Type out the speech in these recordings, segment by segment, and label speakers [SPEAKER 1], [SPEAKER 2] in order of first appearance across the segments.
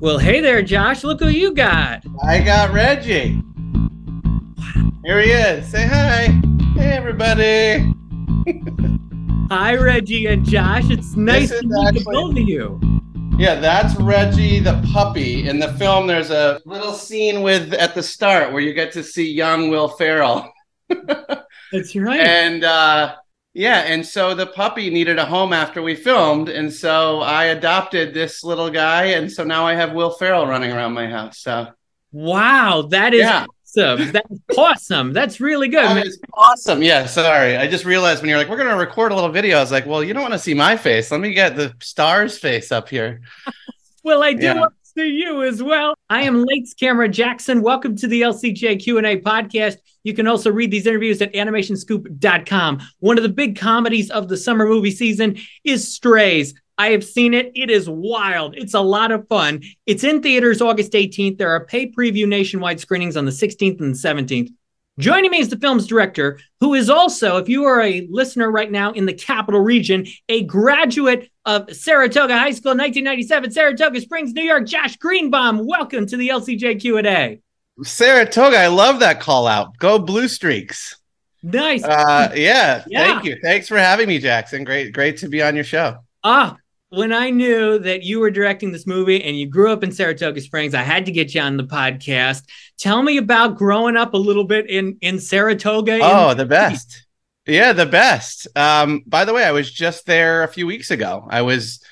[SPEAKER 1] Well, hey there, Josh. Look who you got.
[SPEAKER 2] I got Reggie. Here he is. Say hi. Hey, everybody.
[SPEAKER 1] Hi, Reggie and Josh. It's nice to meet
[SPEAKER 2] actually-
[SPEAKER 1] both of you.
[SPEAKER 2] Yeah, that's Reggie the puppy. In the film, there's a little scene with at the start where you get to see young Will Ferrell.
[SPEAKER 1] That's right.
[SPEAKER 2] And uh yeah, and so the puppy needed a home after we filmed, and so I adopted this little guy, and so now I have Will Ferrell running around my house. So
[SPEAKER 1] wow, that is
[SPEAKER 2] Yeah.
[SPEAKER 1] awesome. That's awesome. That's really good.
[SPEAKER 2] that
[SPEAKER 1] man.
[SPEAKER 2] awesome. Yeah, sorry. I just realized when you're like, we're gonna record a little video, I was like, well, you don't want to see my face. Let me get the star's face up here.
[SPEAKER 1] Well, I do
[SPEAKER 2] Yeah.
[SPEAKER 1] want to you as well. I am Lights Camera Jackson. Welcome to the LCJ Q&A podcast. You can also read these interviews at animationscoop.com. One of the big comedies of the summer movie season is Strays. I have seen it. It is wild. It's a lot of fun. It's in theaters August 18th. There are pay preview nationwide screenings on the 16th and 17th. Joining me is the film's director, who is also, if you are a listener right now in the capital region, a graduate of Saratoga High School, 1997, Saratoga Springs, New York. Josh Greenbaum, welcome to the LCJ Q&A.
[SPEAKER 2] Saratoga, I love that call out. Go Blue Streaks.
[SPEAKER 1] Nice.
[SPEAKER 2] Uh, yeah,
[SPEAKER 1] Yeah.
[SPEAKER 2] thank you. Thanks for having me, Jackson. Great, great to be on your show.
[SPEAKER 1] Ah, when I knew that you were directing this movie and you grew up in Saratoga Springs, I had to get you on the podcast. Tell me about growing up a little bit in in Saratoga. in-
[SPEAKER 2] Oh, the best. Yeah, the best. Um, by the way, I was just there a few weeks ago. I was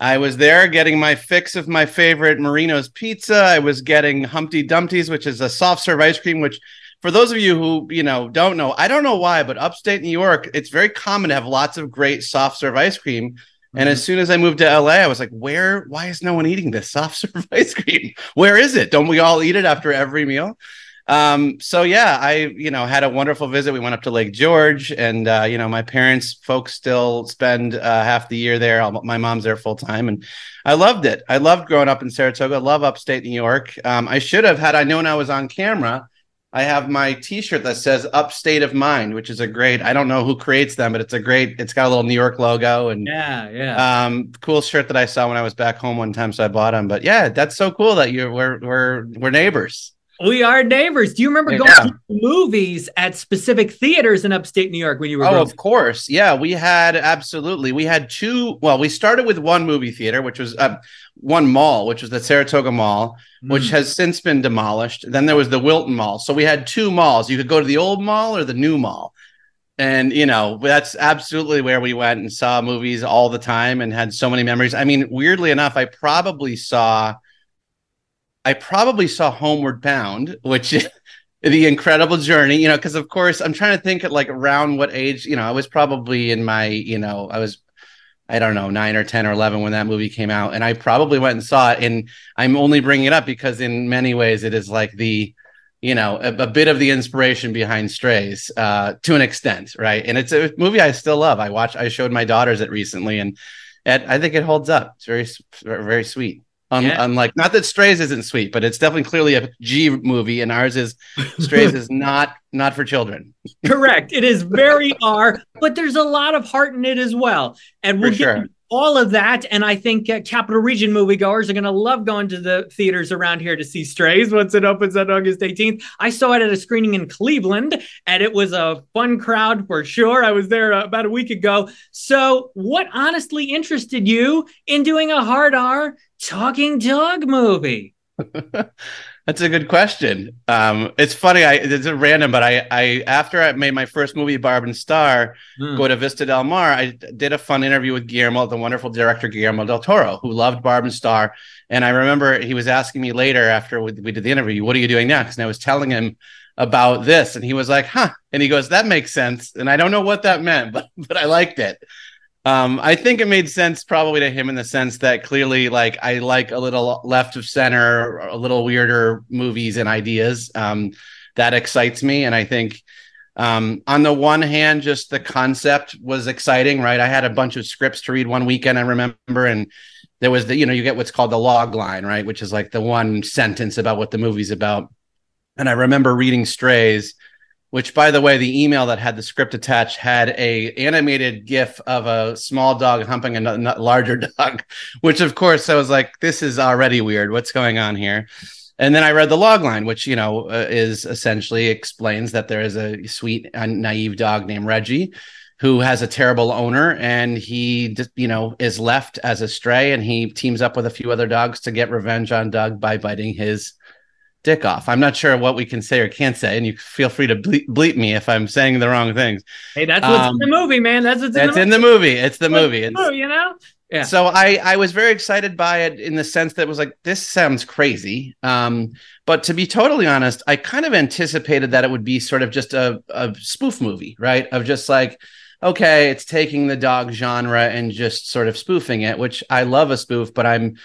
[SPEAKER 2] I was there getting my fix of my favorite Marino's pizza. I was getting Humpty Dumpty's, which is a soft serve ice cream, which for those of you who, you know, don't know, I don't know why, but upstate New York, it's very common to have lots of great soft serve ice cream. And as soon as I moved to LA, I was like, where, why is no one eating this soft serve ice cream? Where is it? Don't we all eat it after every meal? Um, so yeah, I, you know, had a wonderful visit. We went up to Lake George and, uh, you know, my parents, folks still spend uh, half the year there. I'll- My mom's there full time and I loved it. I loved growing up in Saratoga. Love upstate New York. Um, I should have, had I known I was on camera, I have my T-shirt that says "Upstate of Mind," which is a great. I don't know who creates them, but it's a great. It's got a little New York logo and
[SPEAKER 1] Yeah, yeah.
[SPEAKER 2] um, cool shirt that I saw when I was back home one time, so I bought them. But yeah, that's so cool that you're we're we're we're neighbors.
[SPEAKER 1] We are neighbors. Do you remember
[SPEAKER 2] Yeah.
[SPEAKER 1] going to movies at specific theaters in upstate New York when you were
[SPEAKER 2] Oh,
[SPEAKER 1] growing
[SPEAKER 2] of course, yeah. We had absolutely. We had two. Well, we started with one movie theater, which was uh, one mall, which was the Saratoga Mall, which
[SPEAKER 1] Mm.
[SPEAKER 2] has since been demolished. Then there was the Wilton Mall. So we had two malls. You could go to the old mall or the new mall. And you know, that's absolutely where we went and saw movies all the time and had so many memories. I mean, weirdly enough, I probably saw I probably saw Homeward Bound, which is the incredible journey, you know, because of course I'm trying to think at like around what age, you know, I was probably in my, you know, I was I don't know, nine or 10 or 11 when that movie came out. And I probably went and saw it. And I'm only bringing it up because, in many ways, it is like the, you know, a, a bit of the inspiration behind Strays uh, to an extent. Right. And it's a movie I still love. I watched, I showed my daughters it recently and it, I think it holds up. It's very, very sweet. Un-
[SPEAKER 1] Yeah.
[SPEAKER 2] Unlike, not that Strays isn't sweet, but it's definitely clearly a G movie, and ours is Strays is not not for children.
[SPEAKER 1] Correct. It is very R, but there's a lot of heart in it as well. And we'll
[SPEAKER 2] For
[SPEAKER 1] get
[SPEAKER 2] sure.
[SPEAKER 1] All of that. And I think uh, Capital Region moviegoers are going to love going to the theaters around here to see Strays once it opens on August 18th. I saw it at a screening in Cleveland, and it was a fun crowd for sure. I was there uh, about a week ago. So, what honestly interested you in doing a hard R talking dog movie?
[SPEAKER 2] That's a good question. Um, it's funny. I it's a random, but I I after I made my first movie, Barb and Star,
[SPEAKER 1] Hmm.
[SPEAKER 2] go to Vista Del Mar. I did a fun interview with Guillermo, the wonderful director Guillermo del Toro, who loved Barb and Star. And I remember he was asking me later after we, we did the interview, "What are you doing next?" And I was telling him about this, and he was like, "Huh?" And he goes, "That makes sense." And I don't know what that meant, but but I liked it. Um, I think it made sense probably to him in the sense that clearly, like, I like a little left of center, a little weirder movies and ideas. Um, that excites me, and I think um, on the one hand, just the concept was exciting, right? I had a bunch of scripts to read one weekend, I remember, and there was the, you know, you get what's called the log line, right? Which is like the one sentence about what the movie's about. And I remember reading Strays which by the way the email that had the script attached had a animated gif of a small dog humping a n- larger dog. Which of course i was like this is already weird. What's going on here? And then i read the log line which you know uh, is essentially explains that there is a sweet and naive dog named reggie who has a terrible owner and he you know is left as a stray and he teams up with a few other dogs to get revenge on doug by biting his dick off. I'm not sure what we can say or can't say, and you feel free to bleep, bleep me if I'm saying the wrong things.
[SPEAKER 1] Hey, that's what's um, in the movie, man. That's what's
[SPEAKER 2] in,
[SPEAKER 1] that's
[SPEAKER 2] the, in the movie. It's the movie. It's,
[SPEAKER 1] you know.
[SPEAKER 2] Yeah. So I I was very excited by it in the sense that it was like this sounds crazy. Um, but to be totally honest, I kind of anticipated that it would be sort of just a, a spoof movie, right? Of just like, okay, it's taking the dog genre and just sort of spoofing it, which I love a spoof, but I'm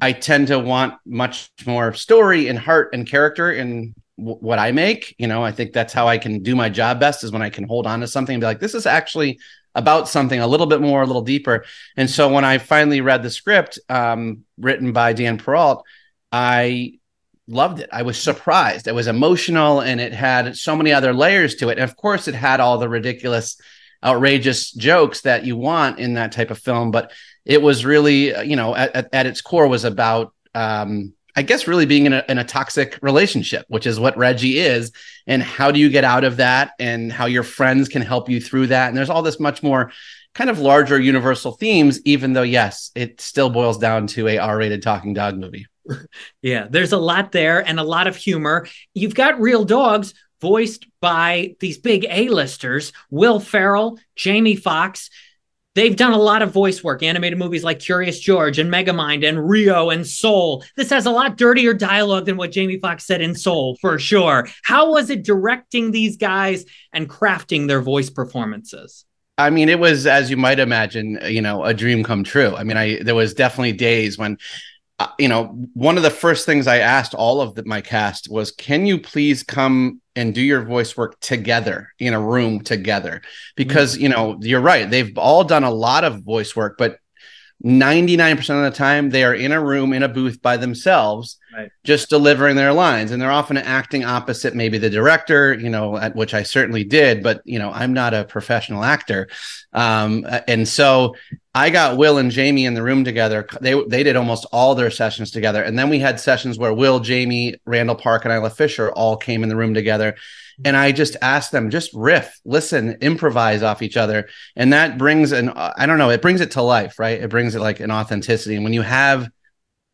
[SPEAKER 2] I tend to want much more story and heart and character in w- what I make. You know, I think that's how I can do my job best is when I can hold on to something and be like, this is actually about something a little bit more, a little deeper. And so when I finally read the script um, written by Dan Perrault, I loved it. I was surprised. It was emotional and it had so many other layers to it. And of course, it had all the ridiculous, outrageous jokes that you want in that type of film. But it was really uh, you know at, at its core was about um, I guess really being in a, in a toxic relationship, which is what Reggie is, and how do you get out of that, and how your friends can help you through that. And there's all this much more kind of larger universal themes, even though yes, it still boils down to a R-rated talking dog movie.
[SPEAKER 1] Yeah, there's a lot there and a lot of humor. You've got real dogs voiced by these big A-listers: Will Ferrell, Jamie Foxx. They've done a lot of voice work, animated movies like Curious George and Megamind and Rio and Soul. This has a lot dirtier dialogue than what Jamie Foxx said in Soul, for sure. How was it directing these guys and crafting their voice performances?
[SPEAKER 2] I mean, it was as you might imagine, you know, a dream come true. I mean, I there was definitely days when uh, you know, one of the first things I asked all of the, my cast was, "Can you please come and do your voice work together in a room together?" Because mm-hmm. you know, you're right; they've all done a lot of voice work, but 99% of the time they are in a room in a booth by themselves right. just delivering their lines. And they're often acting opposite maybe the director you know at which i certainly did but you know i'm not a professional actor. Um, and so i got will and jamie in the room together. They they did almost all their sessions together. And then we had sessions where will jamie randall park and isla fisher all came in the room together and I just ask them just riff, listen, improvise off each other, and that brings an I don't know, it brings it to life, right? It brings it like an authenticity, and when you have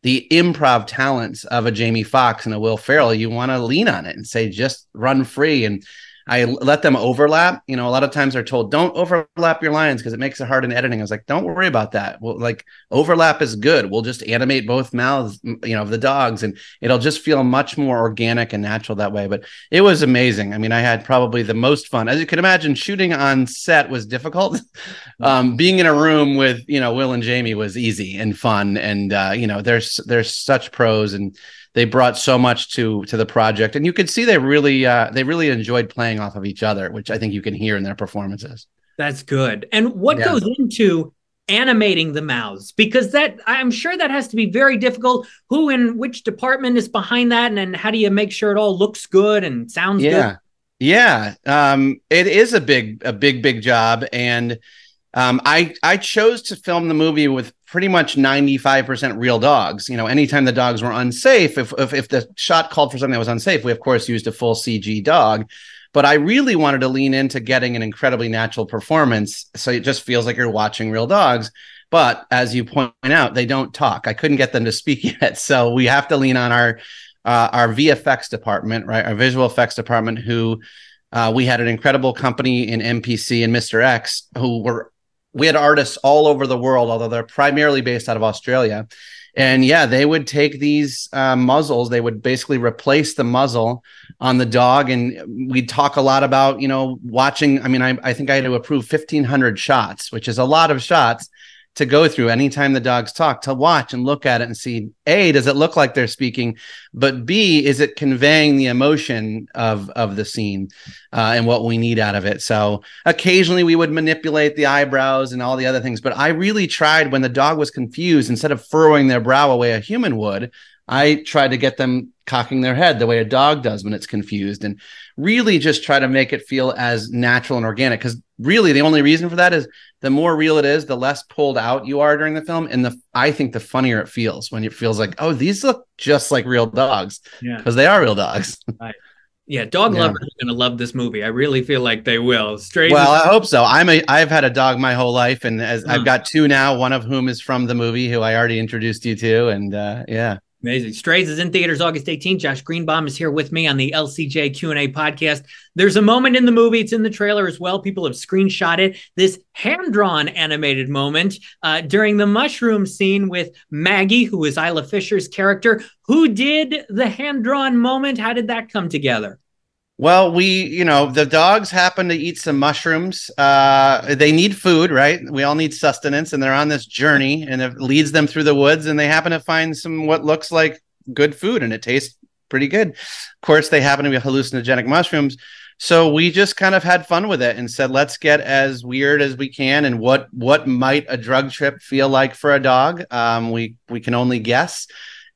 [SPEAKER 2] the improv talents of a Jamie Foxx and a Will Ferrell, you want to lean on it and say just run free and I let them overlap. You know, a lot of times they're told don't overlap your lines because it makes it hard in editing. I was like, don't worry about that. Well, like overlap is good. We'll just animate both mouths, you know, of the dogs, and it'll just feel much more organic and natural that way. But it was amazing. I mean, I had probably the most fun. As you can imagine, shooting on set was difficult. um, being in a room with you know Will and Jamie was easy and fun, and uh, you know, there's there's such pros and they brought so much to to the project, and you could see they really uh, they really enjoyed playing off of each other, which I think you can hear in their performances.
[SPEAKER 1] That's good. And what yeah. goes into animating the mouths because that i'm sure that has to be very difficult who in which department is behind that and, and how do you make sure it all looks good and sounds
[SPEAKER 2] yeah
[SPEAKER 1] good?
[SPEAKER 2] yeah um it is a big a big big job and um, I I chose to film the movie with pretty much 95% real dogs. You know, anytime the dogs were unsafe, if, if if the shot called for something that was unsafe, we of course used a full CG dog. But I really wanted to lean into getting an incredibly natural performance, so it just feels like you're watching real dogs. But as you point out, they don't talk. I couldn't get them to speak yet, so we have to lean on our uh, our VFX department, right? Our visual effects department, who uh, we had an incredible company in MPC and Mr. X who were we had artists all over the world, although they're primarily based out of Australia. And yeah, they would take these uh, muzzles, they would basically replace the muzzle on the dog. And we'd talk a lot about, you know, watching. I mean, I, I think I had to approve 1,500 shots, which is a lot of shots to go through anytime the dogs talk to watch and look at it and see a does it look like they're speaking? But b is it conveying the emotion of of the scene uh, and what we need out of it? So occasionally we would manipulate the eyebrows and all the other things but i really tried when the dog was confused instead of furrowing their brow away a human would I try to get them cocking their head the way a dog does when it's confused and really just try to make it feel as natural and organic because really the only reason for that is the more real it is the less pulled out you are during the film and the i think the funnier it feels when it feels like oh these look just like real dogs because yeah. they are real dogs
[SPEAKER 1] right. Yeah, dog yeah. lovers are gonna love this movie. I really feel like they will.
[SPEAKER 2] Straight. Well, I hope so. I'm a. I've had a dog my whole life, and as I've got two now, one of whom is from the movie, who I already introduced you to, and uh, yeah.
[SPEAKER 1] Amazing. Strays is in theaters August 18th. Josh Greenbaum is here with me on the LCJ Q&A podcast. There's a moment in the movie, it's in the trailer as well. People have screenshot it, this hand-drawn animated moment uh, during the mushroom scene with Maggie, who is Isla Fisher's character. Who did the hand-drawn moment? How did that come together?
[SPEAKER 2] Well, we, you know, the dogs happen to eat some mushrooms. Uh, they need food, right? We all need sustenance, and they're on this journey, and it leads them through the woods, and they happen to find some what looks like good food, and it tastes pretty good. Of course, they happen to be hallucinogenic mushrooms. So we just kind of had fun with it and said, let's get as weird as we can. And what what might a drug trip feel like for a dog? Um, we we can only guess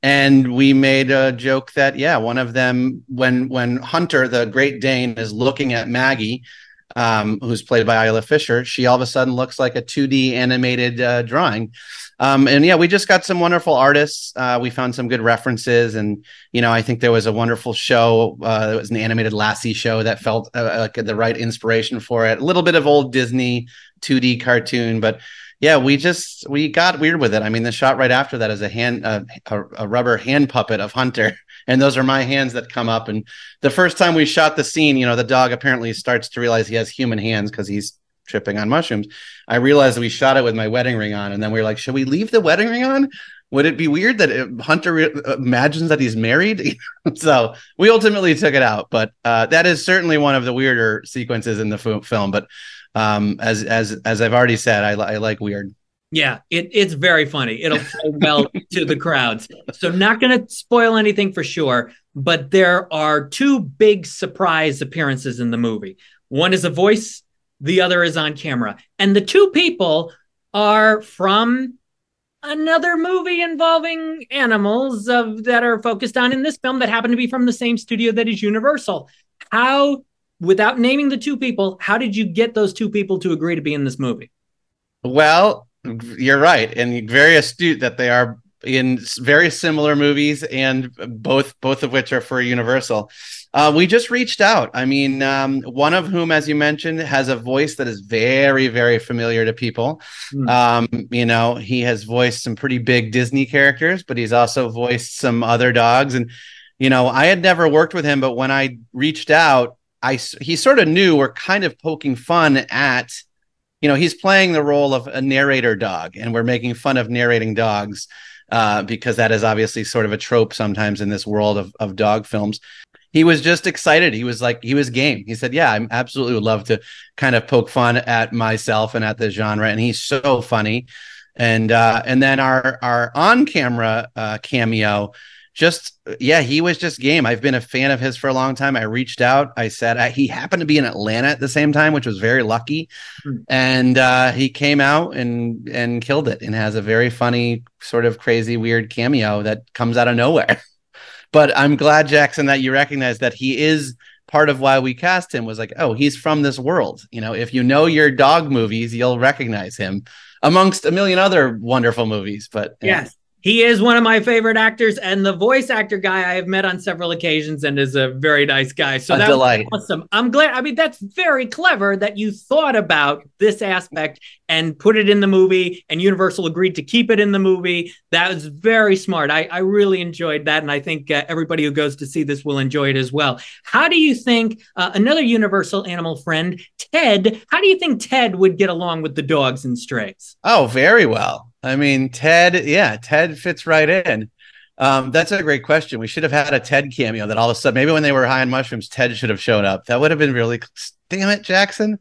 [SPEAKER 2] and we made a joke that yeah one of them when when hunter the great dane is looking at maggie um, who's played by Isla Fisher, she all of a sudden looks like a 2D animated uh, drawing. Um, and yeah, we just got some wonderful artists. Uh, we found some good references, and you know, I think there was a wonderful show. Uh, it was an animated Lassie show that felt uh, like the right inspiration for it. A little bit of old Disney 2D cartoon, but yeah, we just we got weird with it. I mean, the shot right after that is a hand uh, a, a, rubber hand puppet of Hunter, and those are my hands that come up. And the first time we shot the scene, you know, the dog apparently starts to realize he has human hands because he's tripping on mushrooms. I realized we shot it with my wedding ring on, and then we were like, should we leave the wedding ring on? Would it be weird that it, Hunter re- imagines that he's married? so we ultimately took it out, but uh, that is certainly one of the weirder sequences in the f- film. But um, as as as I've already said, I, I like weird.
[SPEAKER 1] Yeah, it, it's very funny. It'll play well to the crowds. So not going to spoil anything for sure, but there are two big surprise appearances in the movie. One is a voice, the other is on camera, and the two people are from another movie involving animals of, that are focused on in this film that happen to be from the same studio that is Universal. How without naming the two people, how did you get those two people to agree to be in this movie?
[SPEAKER 2] Well, you're right, and very astute that they are in very similar movies, and both both of which are for Universal. Uh, we just reached out. I mean, um, one of whom, as you mentioned, has a voice that is very, very familiar to people. Mm. Um, you know, he has voiced some pretty big Disney characters, but he's also voiced some other dogs. And, you know, I had never worked with him, but when I reached out, I he sort of knew we're kind of poking fun at, you know, he's playing the role of a narrator dog, and we're making fun of narrating dogs uh, because that is obviously sort of a trope sometimes in this world of of dog films. He was just excited. He was like, he was game. He said, "Yeah, I absolutely would love to kind of poke fun at myself and at the genre." And he's so funny. And uh, and then our our on camera uh, cameo just yeah, he was just game. I've been a fan of his for a long time. I reached out. I said I, he happened to be in Atlanta at the same time, which was very lucky, mm. and uh, he came out and and killed it, and has a very funny, sort of crazy, weird cameo that comes out of nowhere. but I'm glad Jackson that you recognize that he is part of why we cast him was like, oh, he's from this world. You know, if you know your dog movies, you'll recognize him amongst a million other wonderful movies. But
[SPEAKER 1] yes, he is one of my favorite actors and the voice actor guy I have met on several occasions and is a very nice guy. So that's awesome. I'm glad. I mean, that's very clever that you thought about this aspect and put it in the movie and Universal agreed to keep it in the movie. That was very smart. I, I really enjoyed that. And I think uh, everybody who goes to see this will enjoy it as well. How do you think uh, another Universal animal friend, Ted, how do you think Ted would get along with the dogs and strays?
[SPEAKER 2] Oh, very well. I mean, Ted, yeah, Ted fits right in. Um, that's a great question. We should have had a Ted cameo that all of a sudden, maybe when they were high on mushrooms, Ted should have shown up. That would have been really, damn it, Jackson.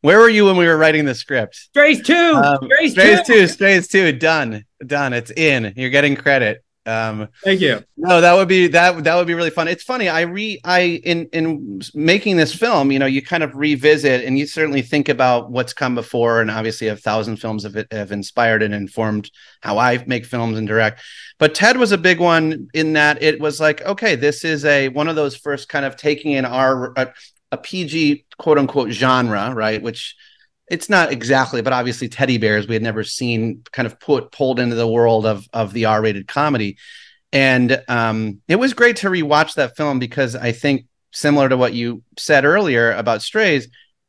[SPEAKER 2] Where were you when we were writing the script?
[SPEAKER 1] Strays two,
[SPEAKER 2] um, Strays, Strays two. two, Strays two. Done, done. It's in. You're getting credit. Um,
[SPEAKER 1] Thank you.
[SPEAKER 2] No, that would be that that would be really fun. It's funny. I re I in in making this film, you know, you kind of revisit and you certainly think about what's come before, and obviously a thousand films have have inspired and informed how I make films and direct. But Ted was a big one in that it was like, okay, this is a one of those first kind of taking in our a, a PG quote unquote genre, right? Which it's not exactly, but obviously teddy bears we had never seen kind of put pulled into the world of of the R-rated comedy. And um, it was great to rewatch that film because I think similar to what you said earlier about Strays,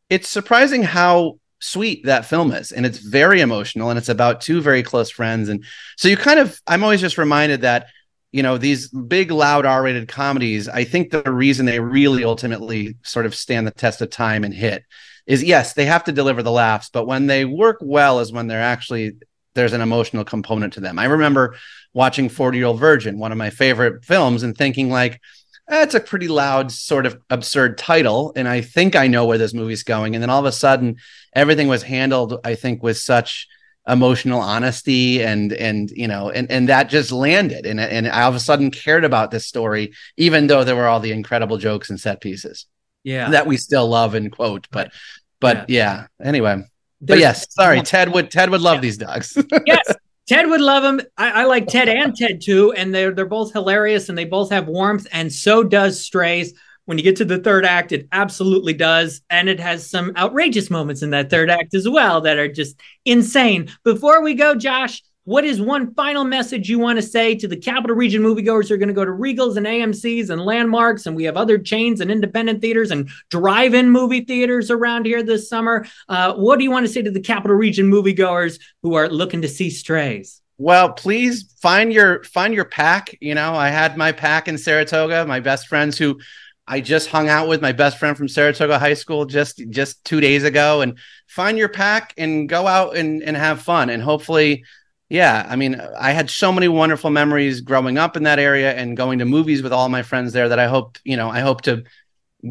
[SPEAKER 2] it's surprising how sweet that film is and it's very emotional and it's about two very close friends and so you kind of I'm always just reminded that you know these big loud r-rated comedies i think the reason they really ultimately sort of stand the test of time and hit is yes, they have to deliver the laughs, but when they work well is when they're actually there's an emotional component to them. I remember watching 40 Year Old Virgin, one of my favorite films, and thinking like, that's a pretty loud, sort of absurd title, and I think I know where this movie's going. And then all of a sudden, everything was handled, I think, with such emotional honesty and and you know and and that just landed and and I all of a sudden cared about this story even though there were all the incredible jokes and set pieces
[SPEAKER 1] yeah.
[SPEAKER 2] that we still love and quote but but yeah, yeah. anyway. There's, but yes sorry ted would ted would love yeah. these dogs.
[SPEAKER 1] Yes ted would love them I, I, like ted and ted too and they're they're both hilarious and they both have warmth and so does strays when you get to the third act it absolutely does and it has some outrageous moments in that third act as well that are just insane. Before we go josh what is one final message you want to say to the capital region moviegoers who are going to go to Regals and AMC's and landmarks? And we have other chains and independent theaters and drive in movie theaters around here this summer. Uh, what do you want to say to the capital region moviegoers who are looking to see strays?
[SPEAKER 2] Well, please find your find your pack. You know, I had my pack in Saratoga. My best friends who I just hung out with my best friend from Saratoga High School just just two days ago, and find your pack and go out and and have fun. And hopefully, yeah, I mean, I had so many wonderful memories growing up in that area and going to movies with all my friends there that I hope, you know, I hope to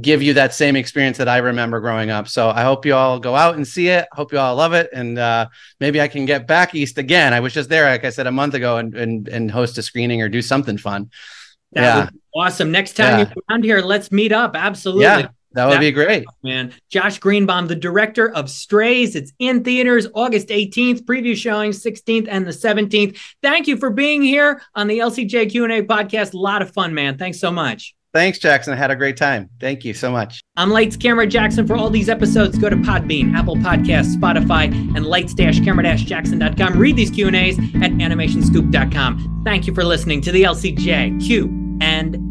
[SPEAKER 2] give you that same experience that I remember growing up. So I hope you all go out and see it. Hope you all love it. And uh, maybe I can get back east again. I was just there, like I said, a month ago and and, and host a screening or do something fun.
[SPEAKER 1] That yeah. awesome. Next time yeah. you're around here, let's meet up. Absolutely.
[SPEAKER 2] Yeah. That would be great.
[SPEAKER 1] Man. Josh Greenbaum, the director of Strays. It's in theaters August 18th, preview showing 16th and the 17th. Thank you for being here on the LCJ Q&A podcast. A lot of fun, man. Thanks so much.
[SPEAKER 2] Thanks, Jackson. I had a great time. Thank you so much.
[SPEAKER 1] I'm Lights Camera Jackson. For all these episodes, go to Podbean, Apple Podcasts, Spotify, and lights-camera-jackson.com. Read these Q&As at animationscoop.com. Thank you for listening to the LCJ Q and